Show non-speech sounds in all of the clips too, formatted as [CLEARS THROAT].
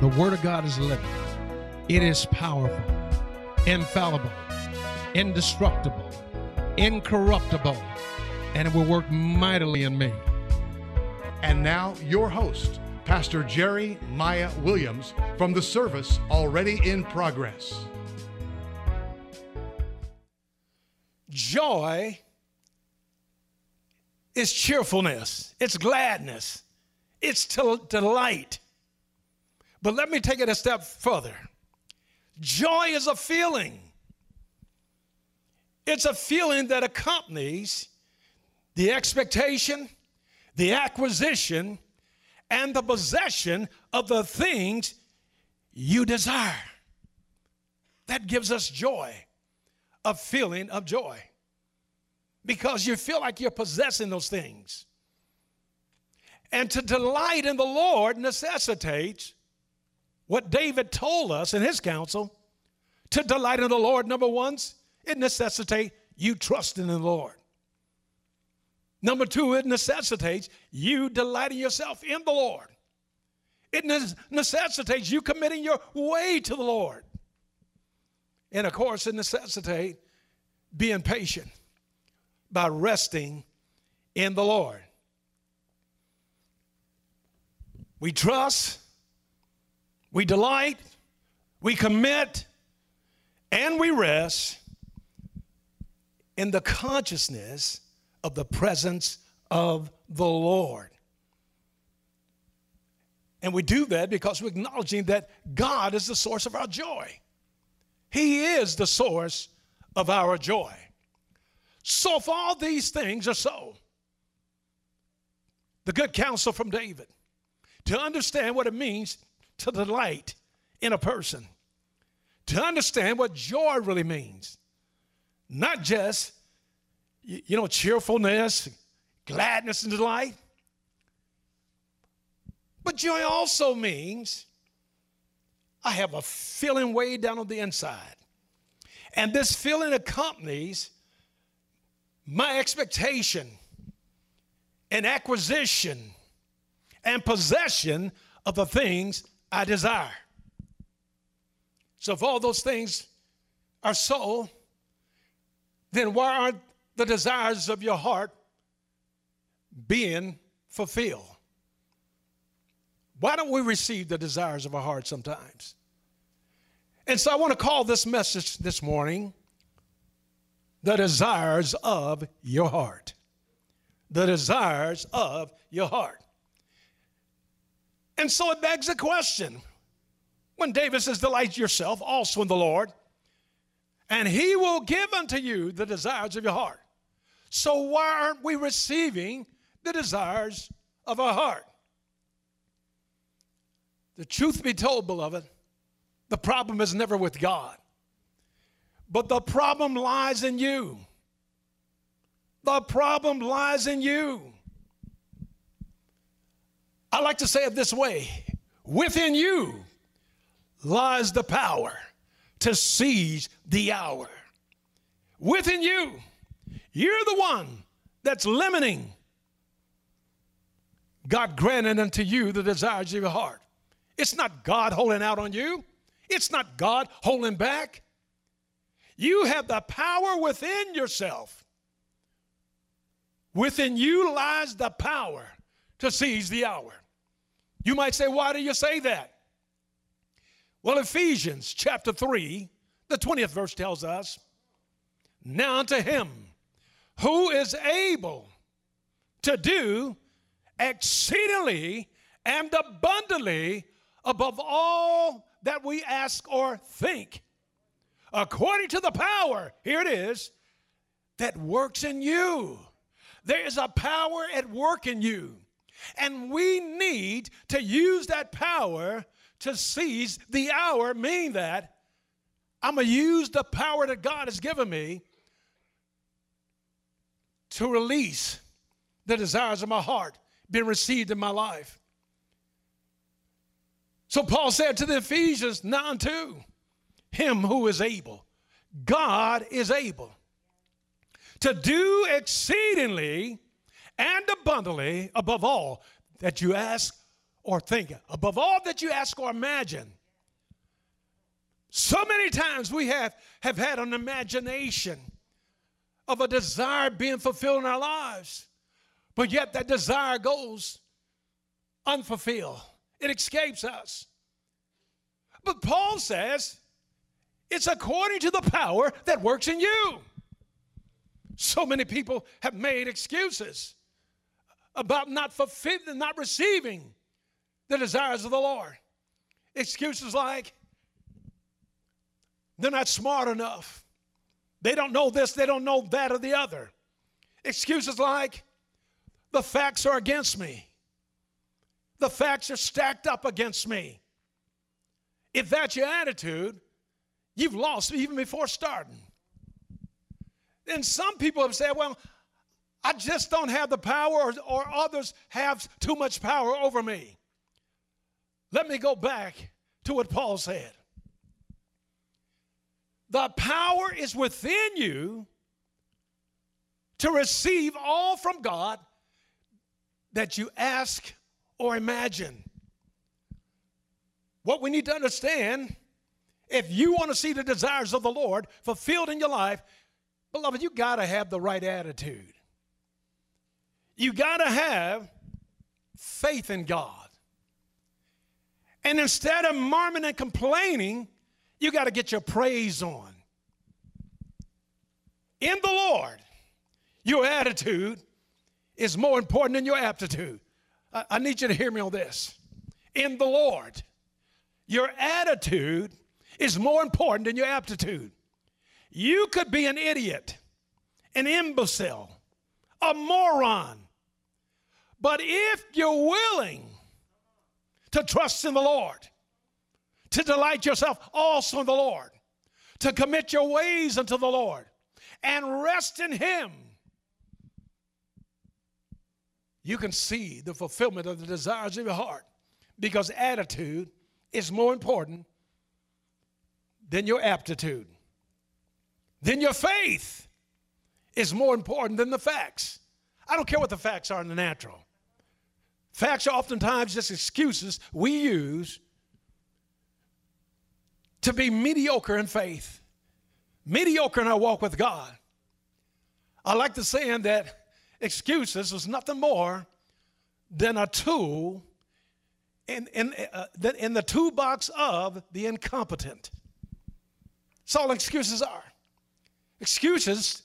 The Word of God is living, it is powerful, infallible, indestructible, incorruptible, and it will work mightily in me. And now, your host, Pastor Jerry Maya Williams, from the service already in progress. Joy is cheerfulness, it's gladness, it's to delight. But let me take it a step further. Joy is a feeling. It's a feeling that accompanies the expectation, the acquisition, and the possession of the things you desire. That gives us joy, a feeling of joy, because you feel like you're possessing those things. And to delight in the Lord necessitates what David told us in his counsel to delight in the Lord, number one, it necessitates you trusting in the Lord. Number two, it necessitates you delighting yourself in the Lord. It necessitates you committing your way to the Lord. And of course, it necessitates being patient by resting in the Lord. We trust we delight, we commit, and we rest in the consciousness of the presence of the Lord. And we do that because we're acknowledging that God is the source of our joy. He is the source of our joy. So, if all these things are so, the good counsel from David to understand what it means to delight in a person, to understand what joy really means. Not just, you know, cheerfulness, gladness, and delight. But joy also means I have a feeling way down on the inside. And this feeling accompanies my expectation and acquisition and possession of the things I desire. So if all those things are so, then why aren't the desires of your heart being fulfilled? Why don't we receive the desires of our heart sometimes? And so I want to call this message this morning the desires of your heart. The desires of your heart. And so it begs a question. When David says, Delight yourself also in the Lord, and he will give unto you the desires of your heart. So why aren't we receiving the desires of our heart? The truth be told, beloved, the problem is never with God, but the problem lies in you. The problem lies in you. I like to say it this way within you lies the power to seize the hour. Within you, you're the one that's limiting God granted unto you the desires of your heart. It's not God holding out on you, it's not God holding back. You have the power within yourself. Within you lies the power to seize the hour. You might say, why do you say that? Well, Ephesians chapter 3, the 20th verse tells us, Now unto him who is able to do exceedingly and abundantly above all that we ask or think, according to the power, here it is, that works in you. There is a power at work in you. And we need to use that power to seize the hour, meaning that I'm going to use the power that God has given me to release the desires of my heart being received in my life. So Paul said to the Ephesians 9 2, Him who is able, God is able to do exceedingly and abundantly above all that you ask or think, above all that you ask or imagine. So many times we have, have had an imagination of a desire being fulfilled in our lives, but yet that desire goes unfulfilled. It escapes us. But Paul says it's according to the power that works in you. So many people have made excuses about not fulfilling, not receiving the desires of the Lord. Excuses like they're not smart enough. They don't know this, they don't know that or the other. Excuses like the facts are against me. The facts are stacked up against me. If that's your attitude, you've lost even before starting. Then some people have said, well, I just don't have the power, or, or others have too much power over me. Let me go back to what Paul said. The power is within you to receive all from God that you ask or imagine. What we need to understand if you want to see the desires of the Lord fulfilled in your life, beloved, you got to have the right attitude. You got to have faith in God. And instead of murmuring and complaining, you got to get your praise on. In the Lord, your attitude is more important than your aptitude. I, I need you to hear me on this. In the Lord, your attitude is more important than your aptitude. You could be an idiot, an imbecile, a moron. But if you're willing to trust in the Lord, to delight yourself also in the Lord, to commit your ways unto the Lord, and rest in Him, you can see the fulfillment of the desires of your heart because attitude is more important than your aptitude. Then your faith is more important than the facts. I don't care what the facts are in the natural. Facts are oftentimes just excuses we use to be mediocre in faith, mediocre in our walk with God. I like the saying that excuses is nothing more than a tool in, in, uh, in the toolbox of the incompetent. That's all excuses are. Excuses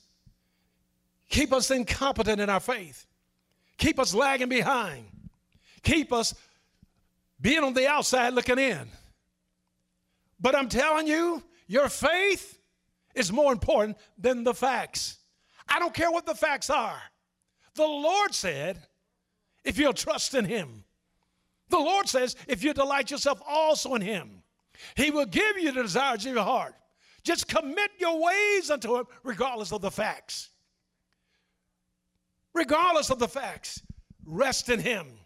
keep us incompetent in our faith, keep us lagging behind, keep us being on the outside looking in. But I'm telling you, your faith is more important than the facts. I don't care what the facts are. The Lord said, if you'll trust in Him, the Lord says, if you delight yourself also in Him, He will give you the desires of your heart. Just commit your ways unto Him, regardless of the facts. Regardless of the facts, rest in Him.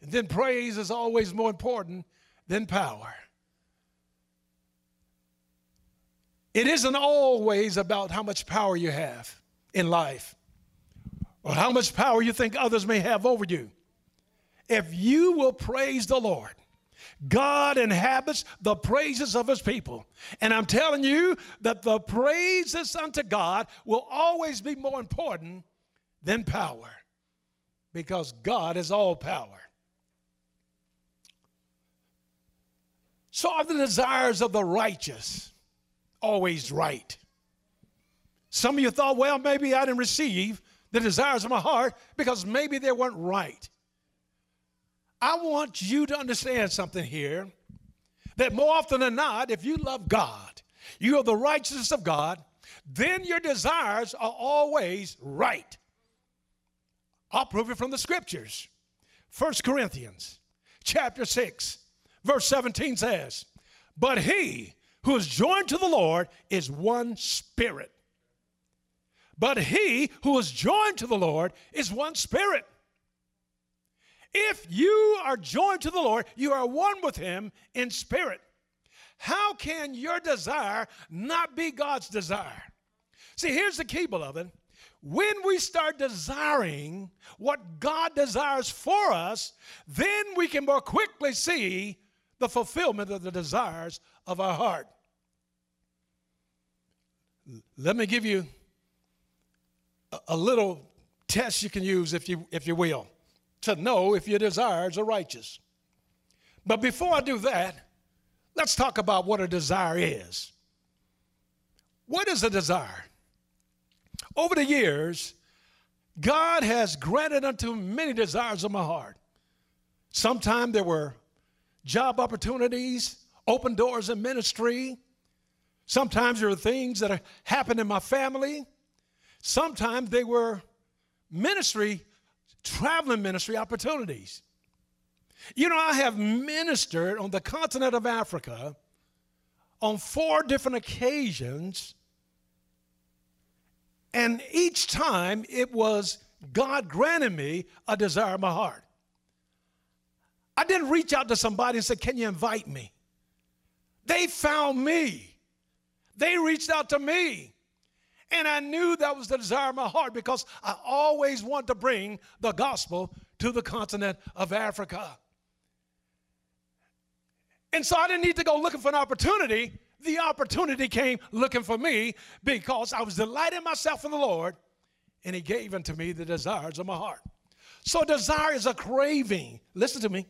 And then praise is always more important than power. It isn't always about how much power you have in life or how much power you think others may have over you if you will praise the Lord, God inhabits the praises of his people. And I'm telling you that the praises unto God will always be more important than power because God is all power. So are the desires of the righteous always right? Some of you thought, well, maybe I didn't receive the desires of my heart because maybe they weren't right. I want you to understand something here that more often than not, if you love God, you are the righteousness of God, then your desires are always right. I'll prove it from the scriptures. 1 Corinthians chapter 6, verse 17 says, But he who is joined to the Lord is one spirit. But he who is joined to the Lord is one spirit. If you are joined to the Lord, you are one with Him in spirit. How can your desire not be God's desire? See, here's the key, beloved. when we start desiring what God desires for us, then we can more quickly see the fulfillment of the desires of our heart. Let me give you a, little test you can use, if you, if you will, to know if your desires are righteous. But before I do that, let's talk about what a desire is. What is a desire? Over the years, God has granted unto many desires of my heart. Sometimes there were job opportunities, open doors in ministry. Sometimes there were things that happened in my family. Sometimes they were ministry, traveling ministry opportunities. You know, I have ministered on the continent of Africa on four different occasions, and each time it was God granting me a desire of my heart. I didn't reach out to somebody and say, Can you invite me? They found me. They reached out to me. And I knew that was the desire of my heart because I always want to bring the gospel to the continent of Africa. And so I didn't need to go looking for an opportunity. The opportunity came looking for me because I was delighting myself in the Lord and He gave unto me the desires of my heart. So, desire is a craving. Listen to me.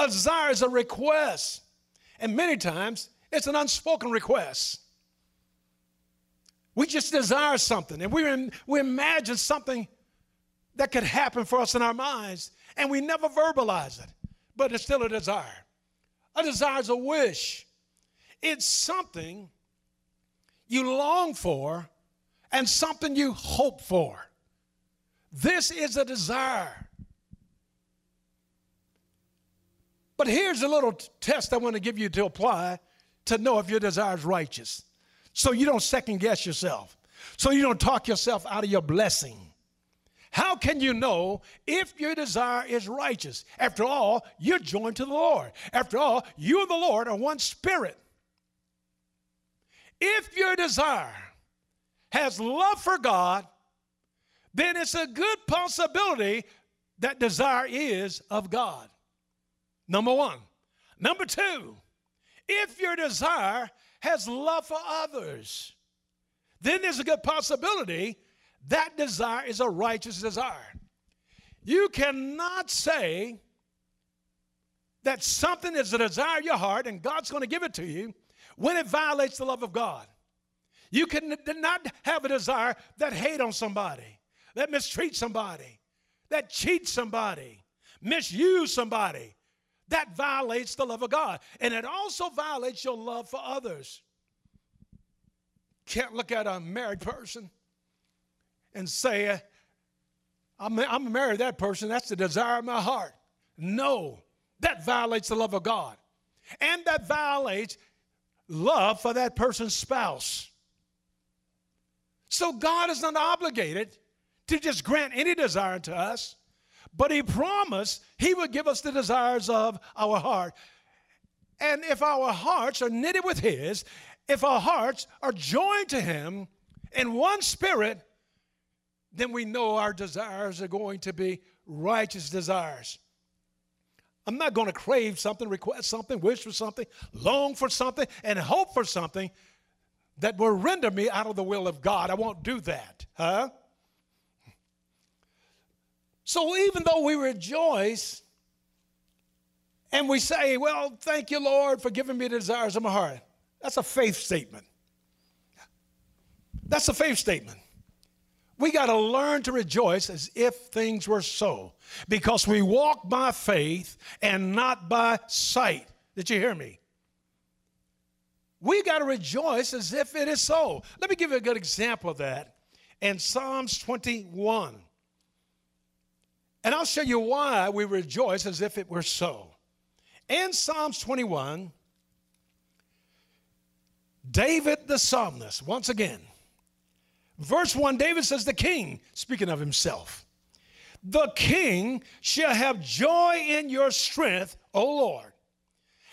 A desire is a request. And many times it's an unspoken request. We just desire something and we, we imagine something that could happen for us in our minds and we never verbalize it, but it's still a desire. A desire is a wish, it's something you long for and something you hope for. This is a desire. But here's a little test I want to give you to apply to know if your desire is righteous. So you don't second guess yourself. So you don't talk yourself out of your blessing. How can you know if your desire is righteous? After all, you're joined to the Lord. After all, you and the Lord are one spirit. If your desire has love for God, then it's a good possibility that desire is of God. Number one. Number two, if your desire has love for others, then there's a good possibility that desire is a righteous desire. You cannot say that something is a desire of your heart and God's going to give it to you when it violates the love of God. You cannot have a desire that hate on somebody, that mistreat somebody, that cheat somebody, misuse somebody, that violates the love of God. And it also violates your love for others. Can't look at a married person and say, I'm, married to that person. That's the desire of my heart. No, that violates the love of God. And that violates love for that person's spouse. So God is not obligated to just grant any desire to us. But he promised he would give us the desires of our heart. And if our hearts are knitted with his, if our hearts are joined to him in one spirit, then we know our desires are going to be righteous desires. I'm not going to crave something, request something, wish for something, long for something, and hope for something that will render me out of the will of God. I won't do that, huh? So even though we rejoice and we say, Well, thank you, Lord, for giving me the desires of my heart, that's a faith statement. That's a faith statement. We got to learn to rejoice as if things were so because we walk by faith and not by sight. Did you hear me? We got to rejoice as if it is so. Let me give you a good example of that in Psalms 21. And I'll show you why we rejoice as if it were so. In Psalms 21, David the psalmist, once again, verse 1, David says, The king, speaking of himself, the king shall have joy in your strength, O Lord,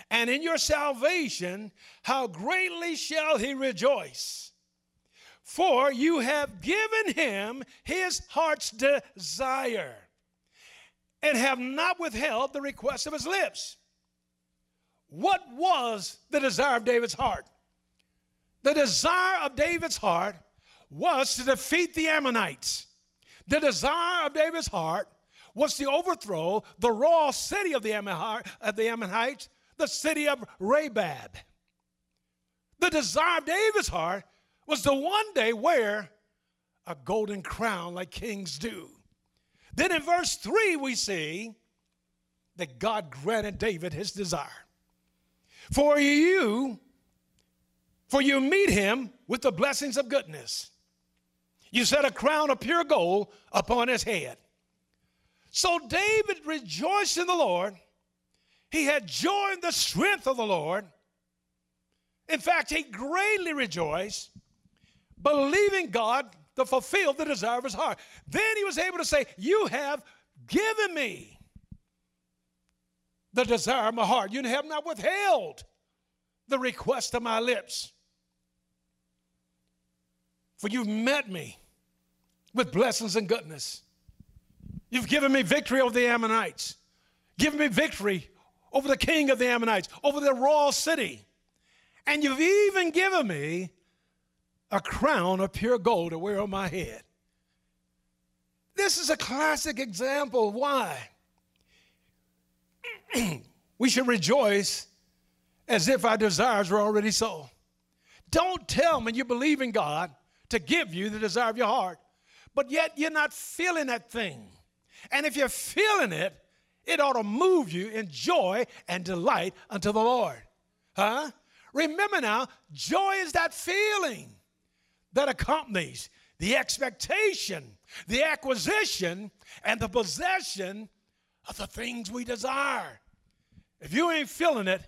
and in your salvation, how greatly shall he rejoice. For you have given him his heart's desire and have not withheld the request of his lips. What was the desire of David's heart? The desire of David's heart was to defeat the Ammonites. The desire of David's heart was to overthrow the royal city of the, Ammonites, the city of Rabbah. The desire of David's heart was to one day wear a golden crown like kings do. Then in verse 3, we see that God granted David his desire. For you, for you meet him with the blessings of goodness. You set a crown of pure gold upon his head. So David rejoiced in the Lord. He had joy in the strength of the Lord. In fact, he greatly rejoiced, believing God to fulfill the desire of his heart. Then he was able to say, You have given me the desire of my heart. You have not withheld the request of my lips. For you've met me with blessings and goodness. You've given me victory over the Ammonites, given me victory over the king of the Ammonites, over the royal city. And you've even given me a crown of pure gold to wear on my head. This is a classic example of why [CLEARS THROAT] we should rejoice as if our desires were already so. Don't tell me you believe in God to give you the desire of your heart, but yet you're not feeling that thing. And if you're feeling it, it ought to move you in joy and delight unto the Lord. Huh? Remember now, joy is that feeling that accompanies the expectation, the acquisition, and the possession of the things we desire. If you ain't feeling it,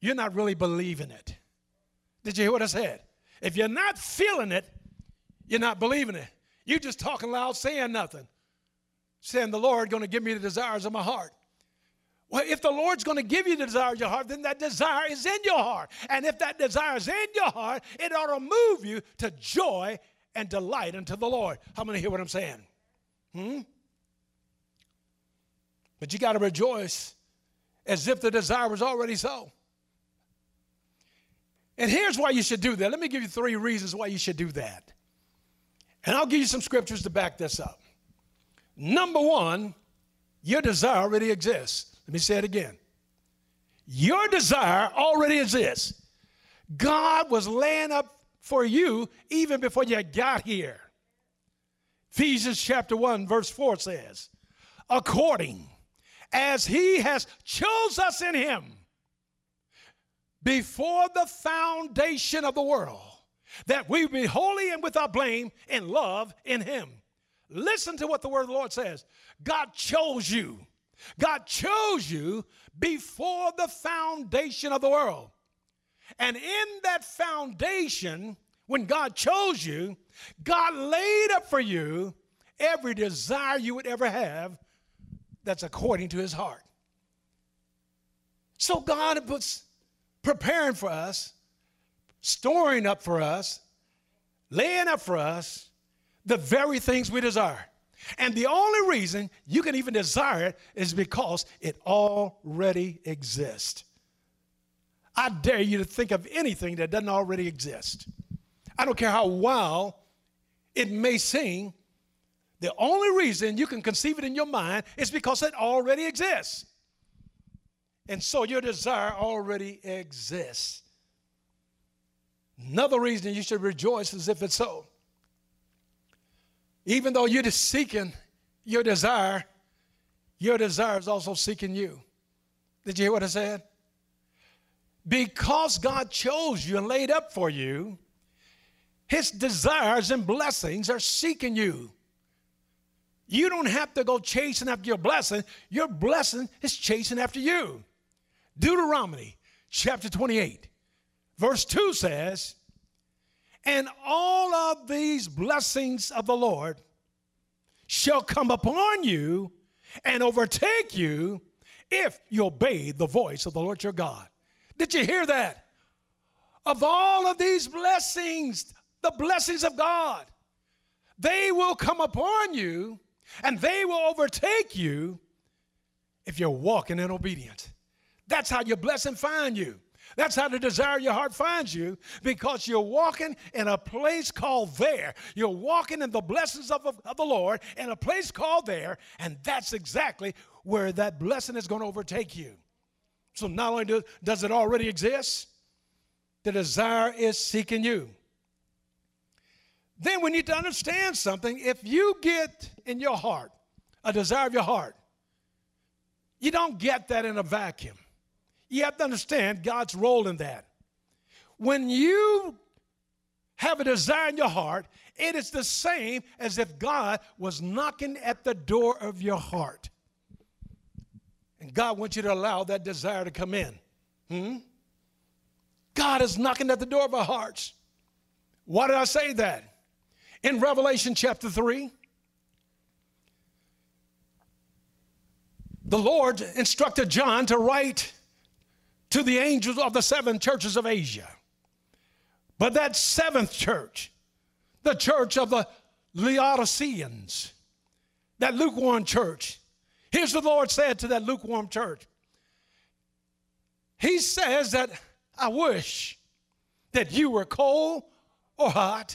you're not really believing it. Did you hear what I said? If you're not feeling it, you're not believing it. You're just talking loud, saying nothing, saying the Lord going to give me the desires of my heart. Well, if the Lord's going to give you the desire of your heart, then that desire is in your heart. And if that desire is in your heart, it ought to move you to joy and delight unto the Lord. How many hear what I'm saying? Hmm? But you got to rejoice as if the desire was already so. And here's why you should do that. Let me give you three reasons why you should do that. And I'll give you some scriptures to back this up. Number one, your desire already exists. Let me say it again. Your desire already exists. God was laying up for you even before you got here. Ephesians chapter 1, verse 4 says, according as he has chose us in him before the foundation of the world, that we be holy and without blame in love in him. Listen to what the word of the Lord says. God chose you God chose you before the foundation of the world. And in that foundation, when God chose you, God laid up for you every desire you would ever have that's according to his heart. So God was preparing for us, storing up for us, laying up for us the very things we desire. And the only reason you can even desire it is because it already exists. I dare you to think of anything that doesn't already exist. I don't care how wild it may seem, the only reason you can conceive it in your mind is because it already exists. And so your desire already exists. Another reason you should rejoice is if it's so. Even though you're seeking your desire, your desire is also seeking you. Did you hear what I said? Because God chose you and laid up for you, His desires and blessings are seeking you. You don't have to go chasing after your blessing, your blessing is chasing after you. Deuteronomy chapter 28, verse 2 says, and all of these blessings of the Lord shall come upon you and overtake you if you obey the voice of the Lord your God. Did you hear that? Of all of these blessings the blessings of God. They will come upon you and they will overtake you if you're walking in obedience. That's how your blessing find you. That's how the desire of your heart finds you because you're walking in a place called there. You're walking in the blessings of, of, the Lord in a place called there, and that's exactly where that blessing is going to overtake you. So not only do, does it already exist, the desire is seeking you. Then we need to understand something. If you get in your heart a desire of your heart, you don't get that in a vacuum. You have to understand God's role in that. When you have a desire in your heart, it is the same as if God was knocking at the door of your heart. And God wants you to allow that desire to come in. Hmm? God is knocking at the door of our hearts. Why did I say that? In Revelation chapter 3, the Lord instructed John to write to the angels of the seven churches of Asia. But that seventh church, the church of the Laodiceans, that lukewarm church, here's what the Lord said to that lukewarm church. He says that I wish that you were cold or hot.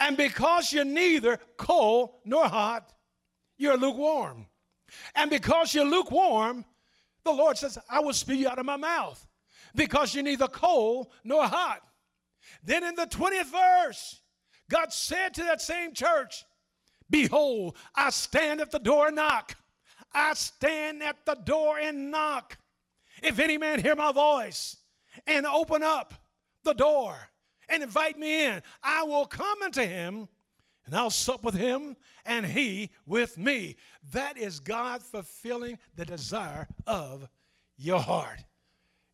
And because you're neither cold nor hot, you're lukewarm. And because you're lukewarm, the Lord says, I will spew you out of my mouth because you're neither cold nor hot. Then in the 20th verse, God said to that same church, Behold, I stand at the door and knock. I stand at the door and knock. If any man hear my voice and open up the door and invite me in, I will come unto him and I'll sup with him and he with me. That is God fulfilling the desire of your heart.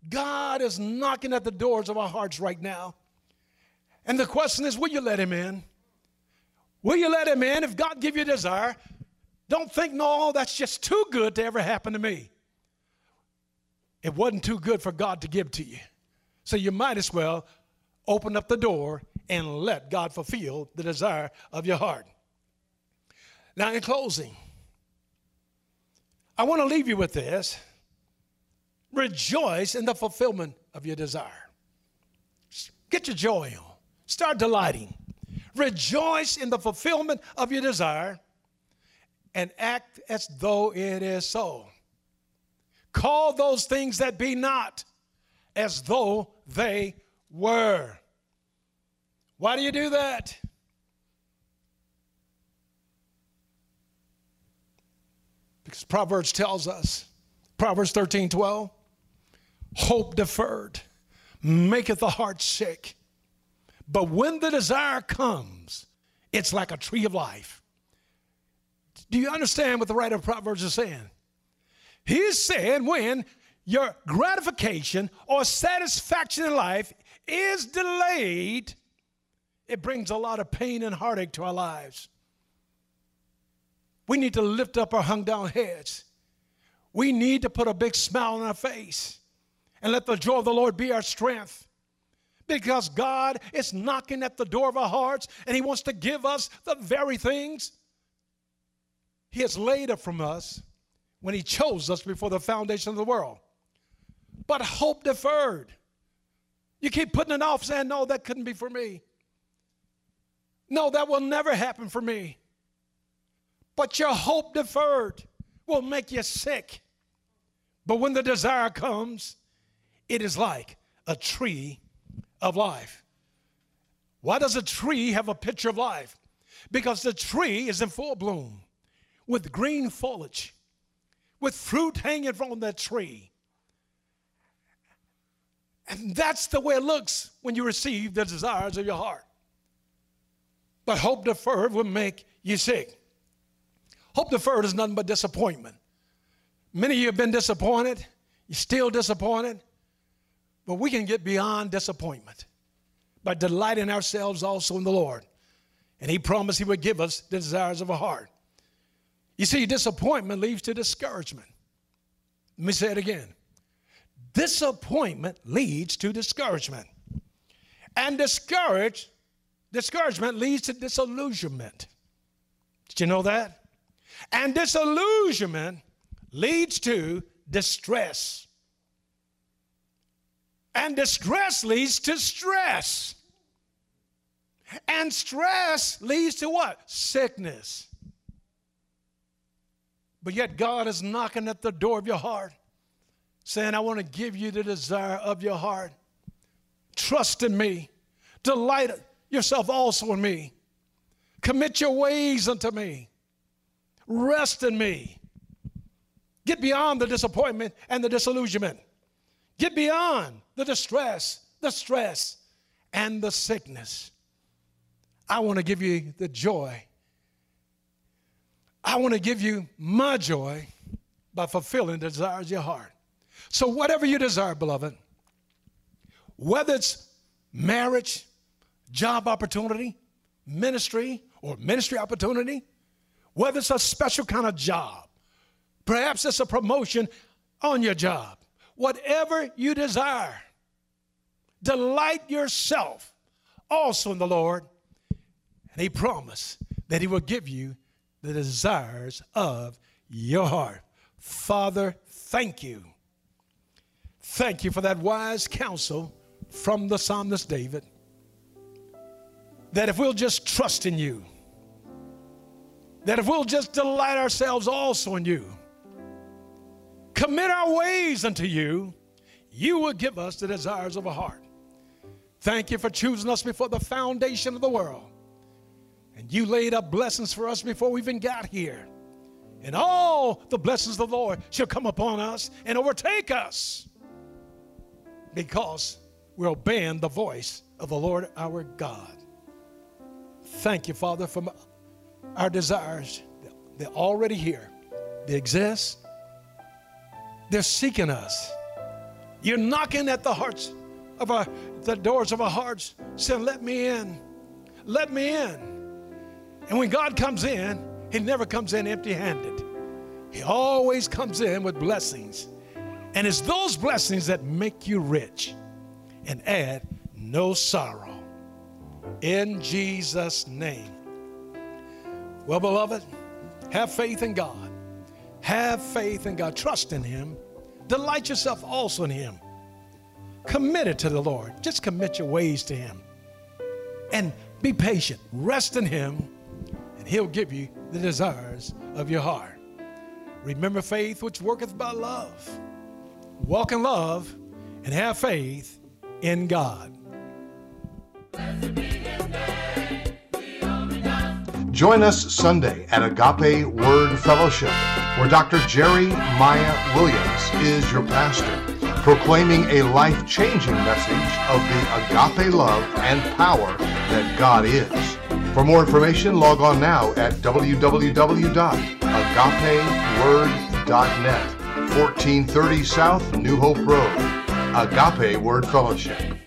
God is knocking at the doors of our hearts right now. And the question is, will you let him in? Will you let him in? If God give you a desire, don't think, no, that's just too good to ever happen to me. It wasn't too good for God to give to you. So you might as well open up the door and let God fulfill the desire of your heart. Now, in closing, I want to leave you with this rejoice in the fulfillment of your desire. Get your joy on, start delighting. Rejoice in the fulfillment of your desire and act as though it is so. Call those things that be not as though they were. Why do you do that? Because Proverbs tells us, Proverbs 13 12, hope deferred maketh the heart sick. But when the desire comes, it's like a tree of life. Do you understand what the writer of Proverbs is saying? He's saying when your gratification or satisfaction in life is delayed, it brings a lot of pain and heartache to our lives. We need to lift up our hung down heads. We need to put a big smile on our face and let the joy of the Lord be our strength. Because God is knocking at the door of our hearts and He wants to give us the very things He has laid up from us when He chose us before the foundation of the world. But hope deferred. You keep putting it off saying, No, that couldn't be for me. No, that will never happen for me. But your hope deferred will make you sick. But when the desire comes, it is like a tree of life. Why does a tree have a picture of life? Because the tree is in full bloom with green foliage, with fruit hanging from the tree. And that's the way it looks when you receive the desires of your heart. But hope deferred will make you sick. Hope deferred is nothing but disappointment. Many of you have been disappointed. You're still disappointed. But we can get beyond disappointment by delighting ourselves also in the Lord. And He promised He would give us the desires of our heart. You see, disappointment leads to discouragement. Let me say it again. Disappointment leads to discouragement. And discourage, discouragement leads to disillusionment. Did you know that? And disillusionment leads to distress. And distress leads to stress. And stress leads to what? Sickness. But yet, God is knocking at the door of your heart, saying, I want to give you the desire of your heart. Trust in me. Delight yourself also in me. Commit your ways unto me. Rest in me. Get beyond the disappointment and the disillusionment. Get beyond the distress, the stress, and the sickness. I want to give you the joy. I want to give you my joy by fulfilling the desires of your heart. So, whatever you desire, beloved, whether it's marriage, job opportunity, ministry, or ministry opportunity, whether it's a special kind of job, perhaps it's a promotion on your job, whatever you desire, delight yourself also in the Lord and he promised that he will give you the desires of your heart. Father, thank you. Thank you for that wise counsel from the psalmist David. That if we'll just trust in you, that if we'll just delight ourselves also in you, commit our ways unto you, you will give us the desires of our heart. Thank you for choosing us before the foundation of the world. And you laid up blessings for us before we even got here. And all the blessings of the Lord shall come upon us and overtake us because we're obeying the voice of the Lord our God. Thank you, Father, for our desires. They're already here, they exist, they're seeking us. You're knocking at the hearts of our, the doors of our hearts, saying, Let me in, let me in. And when God comes in, He never comes in empty handed. He always comes in with blessings. And it's those blessings that make you rich and add no sorrow. In Jesus' name. Well, beloved, have faith in God. Have faith in God. Trust in Him. Delight yourself also in Him. Commit it to the Lord. Just commit your ways to Him. And be patient. Rest in Him and He'll give you the desires of your heart. Remember faith which worketh by love. Walk in love and have faith in God. Join us Sunday at Agape Word Fellowship, where Dr. Jerry Maya Williams is your pastor, proclaiming a life changing message of the agape love and power that God is. For more information, log on now at www.agapeword.net, 1430 South New Hope Road. Agape Word Fellowship.